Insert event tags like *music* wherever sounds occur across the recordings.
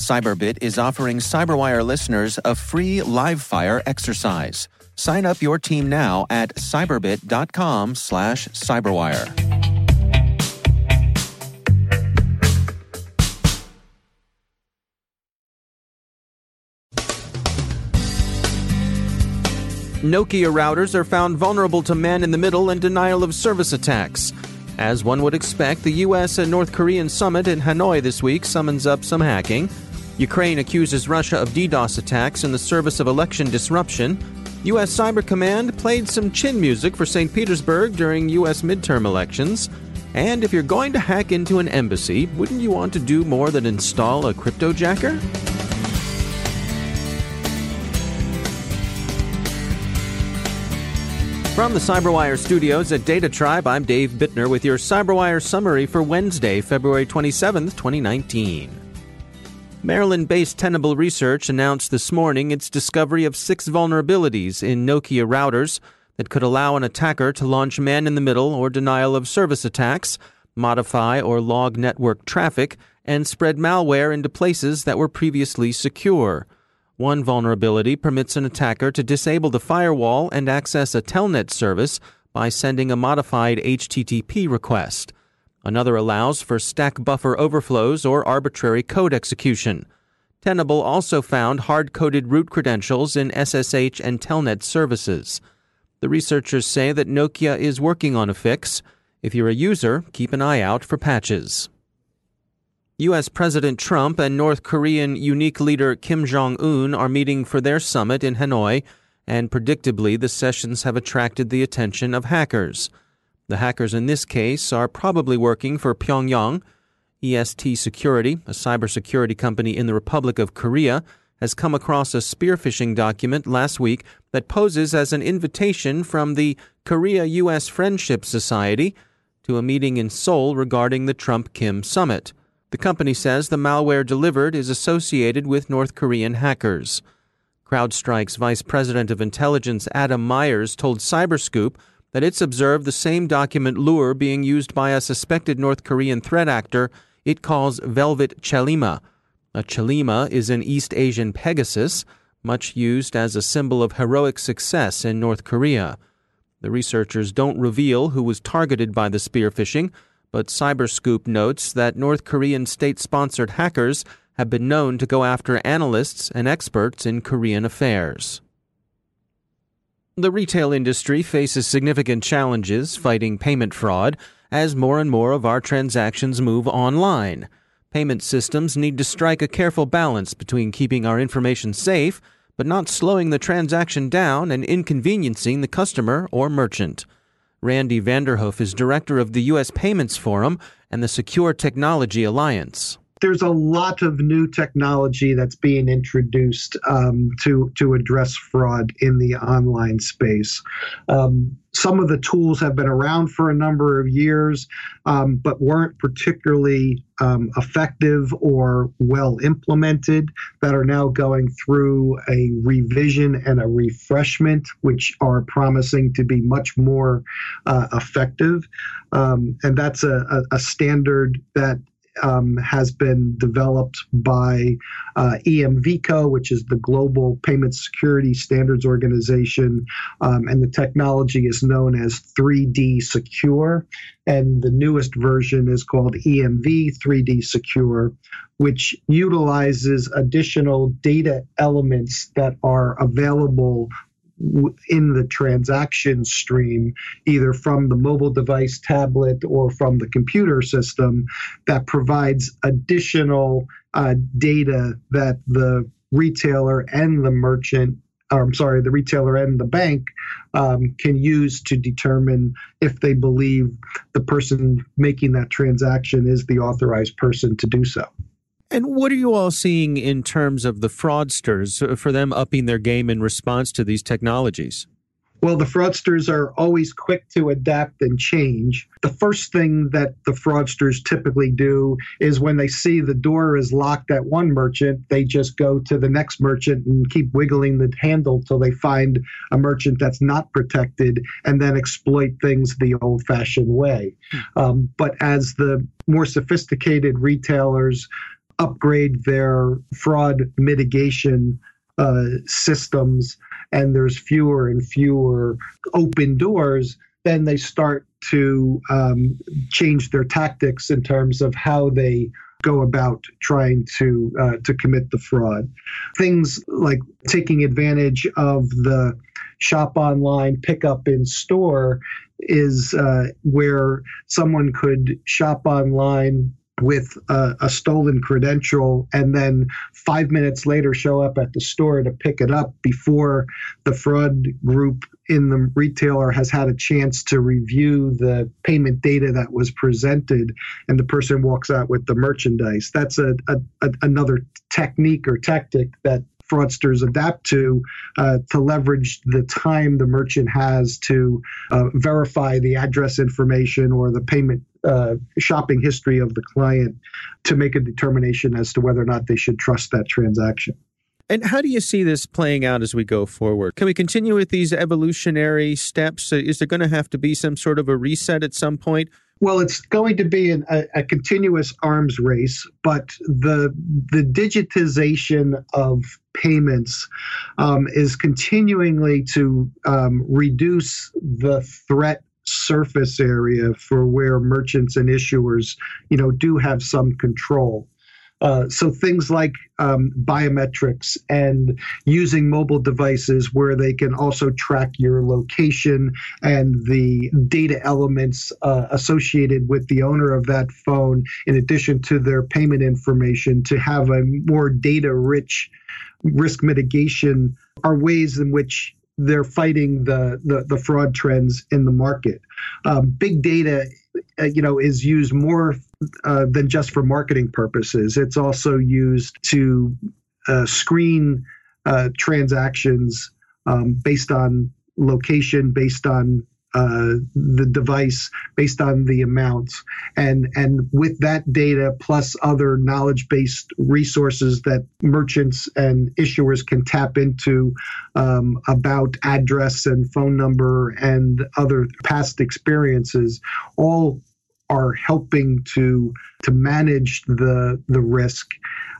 Cyberbit is offering Cyberwire listeners a free live fire exercise. Sign up your team now at cyberbit.com slash cyberwire. Nokia routers are found vulnerable to man in the middle and denial of service attacks. As one would expect, the US and North Korean summit in Hanoi this week summons up some hacking. Ukraine accuses Russia of DDoS attacks in the service of election disruption. U.S. Cyber Command played some chin music for St. Petersburg during U.S. midterm elections. And if you're going to hack into an embassy, wouldn't you want to do more than install a cryptojacker? From the CyberWire studios at Data Tribe, I'm Dave Bittner with your CyberWire summary for Wednesday, February 27th, 2019. Maryland based Tenable Research announced this morning its discovery of six vulnerabilities in Nokia routers that could allow an attacker to launch man in the middle or denial of service attacks, modify or log network traffic, and spread malware into places that were previously secure. One vulnerability permits an attacker to disable the firewall and access a telnet service by sending a modified HTTP request. Another allows for stack buffer overflows or arbitrary code execution. Tenable also found hard coded root credentials in SSH and Telnet services. The researchers say that Nokia is working on a fix. If you're a user, keep an eye out for patches. U.S. President Trump and North Korean unique leader Kim Jong un are meeting for their summit in Hanoi, and predictably, the sessions have attracted the attention of hackers. The hackers in this case are probably working for Pyongyang. EST Security, a cybersecurity company in the Republic of Korea, has come across a spearphishing document last week that poses as an invitation from the Korea U.S. Friendship Society to a meeting in Seoul regarding the Trump Kim summit. The company says the malware delivered is associated with North Korean hackers. CrowdStrike's Vice President of Intelligence Adam Myers told Cyberscoop that it's observed the same document lure being used by a suspected North Korean threat actor it calls Velvet Chollima. A Chollima is an East Asian Pegasus, much used as a symbol of heroic success in North Korea. The researchers don't reveal who was targeted by the spear phishing, but Cyberscoop notes that North Korean state sponsored hackers have been known to go after analysts and experts in Korean affairs. The retail industry faces significant challenges fighting payment fraud as more and more of our transactions move online. Payment systems need to strike a careful balance between keeping our information safe but not slowing the transaction down and inconveniencing the customer or merchant. Randy Vanderhoof is director of the U.S. Payments Forum and the Secure Technology Alliance. There's a lot of new technology that's being introduced um, to to address fraud in the online space. Um, some of the tools have been around for a number of years, um, but weren't particularly um, effective or well implemented, that are now going through a revision and a refreshment, which are promising to be much more uh, effective. Um, and that's a, a, a standard that um, has been developed by uh, EMVCo, which is the Global Payment Security Standards Organization, um, and the technology is known as 3D Secure. And the newest version is called EMV 3D Secure, which utilizes additional data elements that are available in the transaction stream, either from the mobile device, tablet, or from the computer system, that provides additional uh, data that the retailer and the merchant or I'm sorry, the retailer and the bank um, can use to determine if they believe the person making that transaction is the authorized person to do so. And what are you all seeing in terms of the fraudsters uh, for them upping their game in response to these technologies? Well, the fraudsters are always quick to adapt and change. The first thing that the fraudsters typically do is when they see the door is locked at one merchant, they just go to the next merchant and keep wiggling the handle till they find a merchant that's not protected and then exploit things the old fashioned way. Um, but as the more sophisticated retailers upgrade their fraud mitigation uh, systems and there's fewer and fewer open doors, then they start to um, change their tactics in terms of how they go about trying to uh, to commit the fraud. Things like taking advantage of the shop online, pick up in store is uh, where someone could shop online with a, a, stolen credential and then five minutes later show up at the store to pick it up before the fraud group in the retailer has had a chance to review the payment data that was presented and the person walks out with the merchandise. That's a, a, a another technique or tactic that fraudsters adapt to uh, to leverage the time the merchant has to uh, verify the address information or the payment uh, shopping history of the client to make a determination as to whether or not they should trust that transaction. And how do you see this playing out as we go forward? Can we continue with these evolutionary steps? Is there going to have to be some sort of a reset at some point? Well, it's going to be an, a, a, continuous arms race, but the the digitization of payments um, is continuingly to um, reduce the threat surface area for where merchants and issuers, you know, do have some control. Uh, so things like um, biometrics and using mobile devices where they can also track your location and the data elements uh, associated with the owner of that phone, in addition to their payment information, to have a more data rich risk mitigation are ways in which they're fighting the, the, the fraud trends in the market. Um, big data, uh, you know, is used more uh, than just for marketing purposes. It's also used to uh, screen uh, transactions um, based on location, based on uh, the device based on the amounts. And and with that data plus other knowledge based resources that merchants and issuers can tap into um, about address and phone number and other past experiences all are helping to to manage the the risk.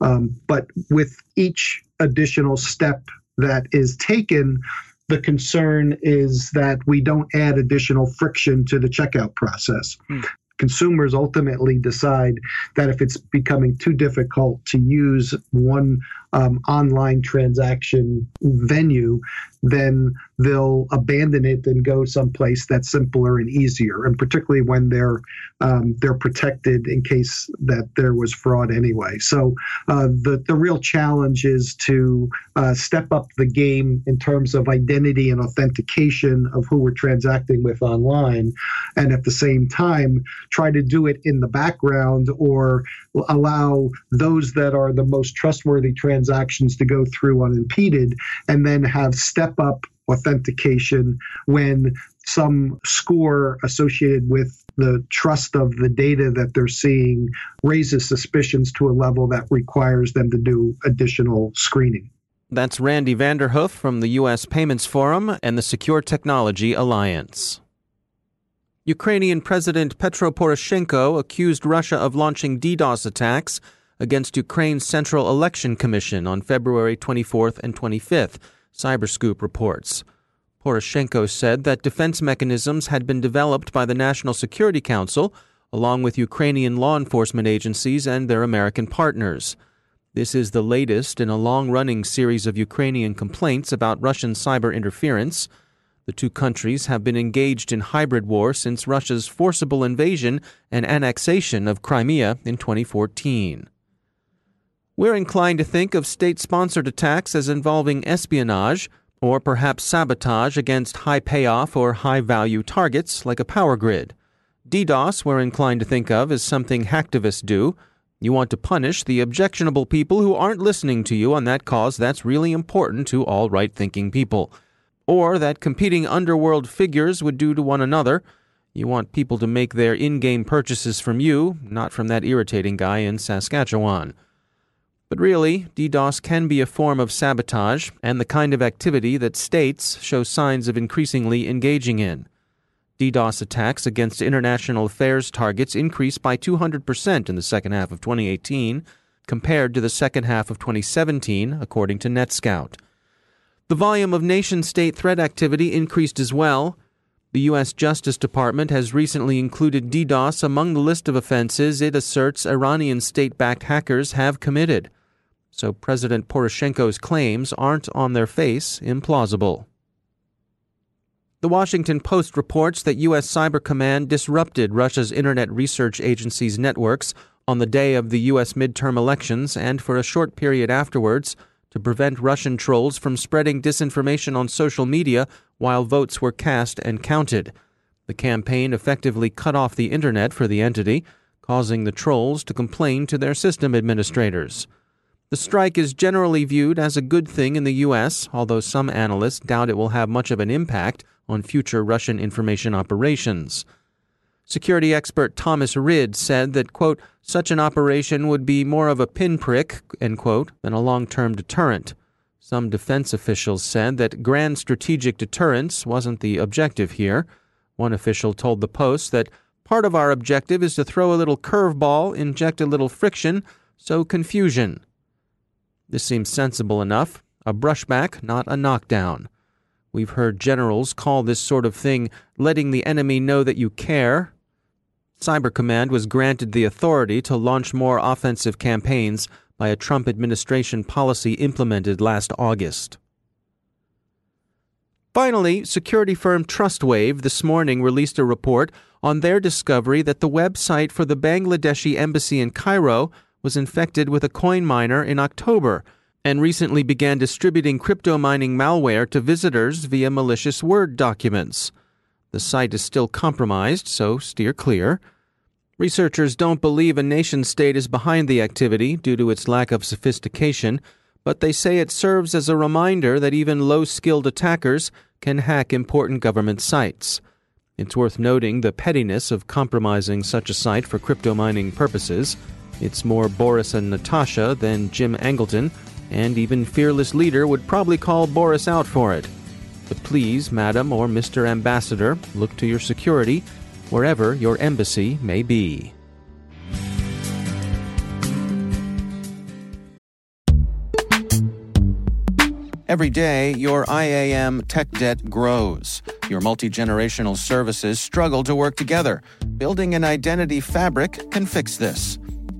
Um, but with each additional step that is taken the concern is that we don't add additional friction to the checkout process. Hmm consumers ultimately decide that if it's becoming too difficult to use one um, online transaction venue, then they'll abandon it and go someplace that's simpler and easier. And particularly when they're um, they're protected in case that there was fraud anyway. So uh, the the real challenge is to uh, step up the game in terms of identity and authentication of who we're transacting with online, and at the same time try to do it in the background or allow those that are the most trustworthy transactions to go through unimpeded and then have step up authentication when some score associated with the trust of the data that they're seeing raises suspicions to a level that requires them to do additional screening. That's Randy Vanderhoof from the U.S. Payments Forum and the Secure Technology Alliance. Ukrainian President Petro Poroshenko accused Russia of launching DDoS attacks against Ukraine's Central Election Commission on February 24th and 25th, Cyberscoop reports. Poroshenko said that defense mechanisms had been developed by the National Security Council, along with Ukrainian law enforcement agencies and their American partners. This is the latest in a long running series of Ukrainian complaints about Russian cyber interference. The two countries have been engaged in hybrid war since Russia's forcible invasion and annexation of Crimea in 2014. We're inclined to think of state sponsored attacks as involving espionage or perhaps sabotage against high payoff or high value targets like a power grid. DDoS, we're inclined to think of as something hacktivists do. You want to punish the objectionable people who aren't listening to you on that cause that's really important to all right thinking people. Or that competing underworld figures would do to one another. You want people to make their in game purchases from you, not from that irritating guy in Saskatchewan. But really, DDoS can be a form of sabotage and the kind of activity that states show signs of increasingly engaging in. DDoS attacks against international affairs targets increased by 200% in the second half of 2018 compared to the second half of 2017, according to NetScout. The volume of nation state threat activity increased as well. The U.S. Justice Department has recently included DDoS among the list of offenses it asserts Iranian state backed hackers have committed so President Poroshenko's claims aren't on their face implausible. The Washington Post reports that U.S. Cyber Command disrupted Russia's Internet Research Agency's networks on the day of the U.S. midterm elections and for a short period afterwards to prevent Russian trolls from spreading disinformation on social media while votes were cast and counted. The campaign effectively cut off the Internet for the entity, causing the trolls to complain to their system administrators. The strike is generally viewed as a good thing in the U.S., although some analysts doubt it will have much of an impact on future Russian information operations. Security expert Thomas Rid said that, quote, such an operation would be more of a pinprick, end quote, than a long term deterrent. Some defense officials said that grand strategic deterrence wasn't the objective here. One official told the Post that part of our objective is to throw a little curveball, inject a little friction, sow confusion. This seems sensible enough. A brushback, not a knockdown. We've heard generals call this sort of thing letting the enemy know that you care. Cyber Command was granted the authority to launch more offensive campaigns by a Trump administration policy implemented last August. Finally, security firm Trustwave this morning released a report on their discovery that the website for the Bangladeshi embassy in Cairo was infected with a coin miner in October and recently began distributing crypto mining malware to visitors via malicious Word documents. The site is still compromised, so steer clear. Researchers don't believe a nation state is behind the activity due to its lack of sophistication, but they say it serves as a reminder that even low skilled attackers can hack important government sites. It's worth noting the pettiness of compromising such a site for crypto mining purposes. It's more Boris and Natasha than Jim Angleton, and even Fearless Leader would probably call Boris out for it. But please, Madam or Mr. Ambassador, look to your security wherever your embassy may be. Every day, your IAM tech debt grows. Your multi generational services struggle to work together. Building an identity fabric can fix this.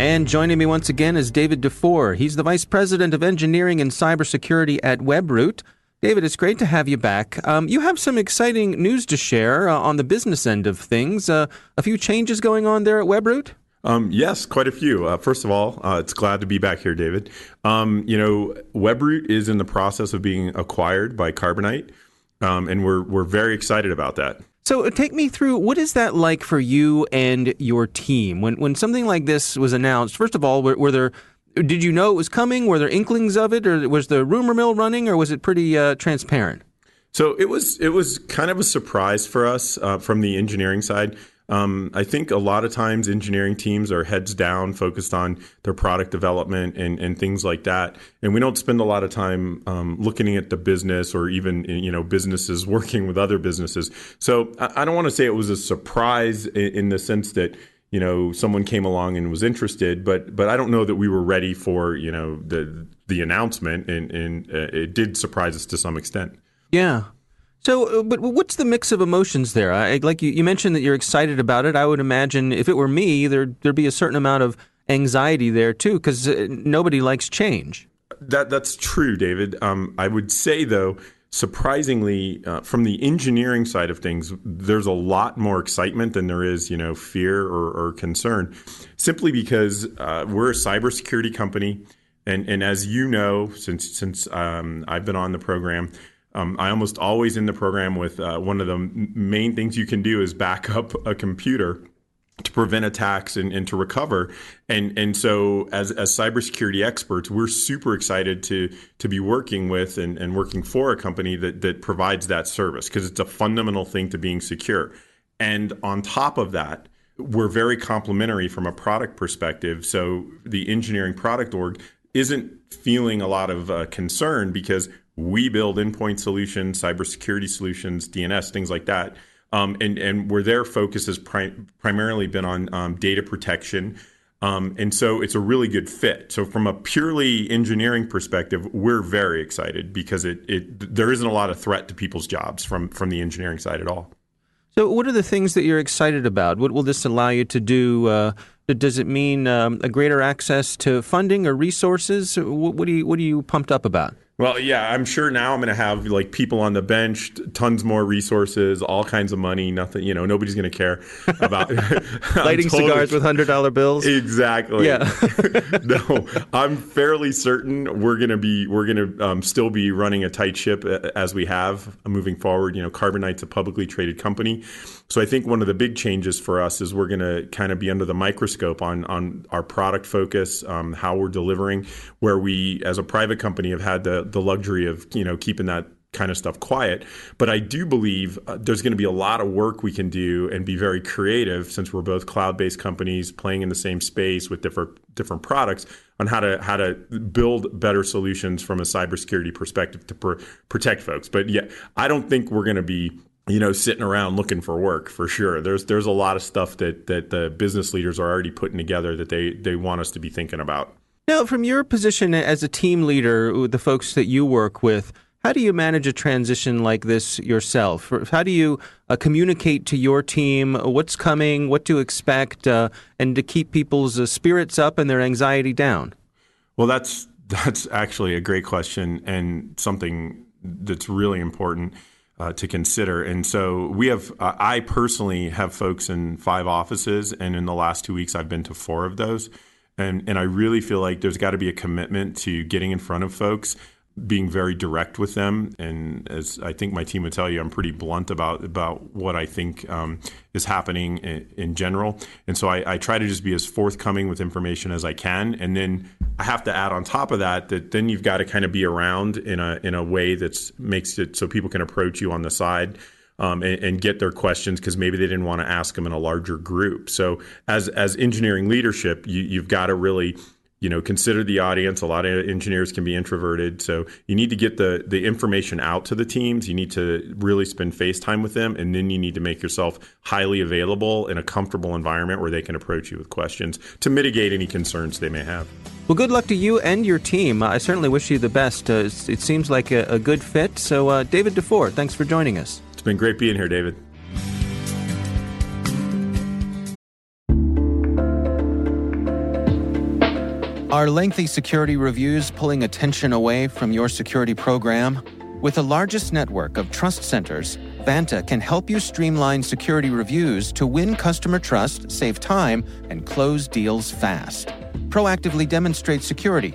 And joining me once again is David Dufour. He's the Vice President of Engineering and Cybersecurity at WebRoot. David, it's great to have you back. Um, you have some exciting news to share uh, on the business end of things. Uh, a few changes going on there at WebRoot? Um, yes, quite a few. Uh, first of all, uh, it's glad to be back here, David. Um, you know, WebRoot is in the process of being acquired by Carbonite, um, and we're we're very excited about that. So uh, take me through what is that like for you and your team when when something like this was announced? First of all, were, were there did you know it was coming? Were there inklings of it, or was the rumor mill running, or was it pretty uh, transparent? So it was it was kind of a surprise for us uh, from the engineering side. Um, I think a lot of times engineering teams are heads down, focused on their product development and, and things like that, and we don't spend a lot of time um, looking at the business or even you know businesses *laughs* working with other businesses. So I, I don't want to say it was a surprise in, in the sense that you know someone came along and was interested but but i don't know that we were ready for you know the the announcement and and uh, it did surprise us to some extent. Yeah so uh, but what's the mix of emotions there? I, like you, you mentioned that you're excited about it. I would imagine if it were me there there'd be a certain amount of anxiety there too because uh, nobody likes change. That that's true david. Um, i would say though surprisingly, uh, from the engineering side of things, there's a lot more excitement than there is, you know, fear or, or concern, simply because uh, we're a cybersecurity company, and and as you know, since since um, I've been on the program. Um, I almost always in the program with uh, one of the main things you can do is back *laughs* up a computer to prevent attacks and, and to recover. And and so as as cybersecurity experts, we're super excited to to be working with and, and working for a company that that provides that service because it's a fundamental thing to being secure. And on top of that, we're very complementary from a product perspective. So the engineering product org isn't feeling a lot of uh, concern because we build endpoint solutions, cybersecurity solutions, DNS, things like that um, and and where their focus has pri- primarily been on um, data protection. Um, and so it's a really good fit. So from a purely engineering perspective, we're very excited because it, it there isn't a lot of threat to people's jobs from from the engineering side at all. So what are the things that you're excited about? What will this allow you to do? Uh, does it mean um, a greater access to funding or resources? What, what, you what are you pumped up about? Well, yeah, I'm sure now I'm going to have like people on the bench, tons more resources, all kinds of money. Nothing, you know, nobody's going to care about *laughs* *laughs* lighting totally, cigars with hundred dollar bills. Exactly. Yeah. *laughs* no, I'm fairly certain we're going to be we're going to um, still be running a tight ship as we have moving forward. You know, Carbonite's a publicly traded company, so I think one of the big changes for us is we're going to kind of be under the microscope on on our product focus, um, how we're delivering, where we as a private company have had the the luxury of you know keeping that kind of stuff quiet. But I do believe uh, there's going to be a lot of work we can do and be very creative since we're both cloud-based companies playing in the same space with different different products on how to how to build better solutions from a cybersecurity perspective to pr- protect folks. But yeah, I don't think we're going to be you know sitting around looking for work for sure. There's there's a lot of stuff that that the business leaders are already putting together that they they want us to be thinking about. Now, from your position as a team leader, the folks that you work with, how do you manage a transition like this yourself? How do you uh, communicate to your team what's coming, what to expect, uh, and to keep people's uh, spirits up and their anxiety down? Well, that's that's actually a great question and something that's really important uh, to consider. And so we have, uh, I personally have folks in five offices, and in the last two weeks, I've been to four of those. And, and I really feel like there's got to be a commitment to getting in front of folks, being very direct with them. And as I think my team would tell you, I'm pretty blunt about about what I think um, is happening in, in, general. And so I, I, try to just be as forthcoming with information as I can. And then I have to add on top of that that then you've got to kind of be around in a in a way that makes it so people can approach you on the side um, and, and, get their questions because maybe they didn't want to ask them in a larger group. So as as engineering leadership, you, you've got to really you know consider the audience. A lot of engineers can be introverted. So you need to get the the information out to the teams. You need to really spend face time with them and then you need to make yourself highly available in a comfortable environment where they can approach you with questions to mitigate any concerns they may have. Well good luck to you and your team. I certainly wish you the best. Uh, it seems like a, a good fit. So uh, david dufour thanks for joining us it's been great being here david Are lengthy security reviews pulling attention away from your security program? With the largest network of trust centers, Vanta can help you streamline security reviews to win customer trust, save time, and close deals fast. Proactively demonstrate security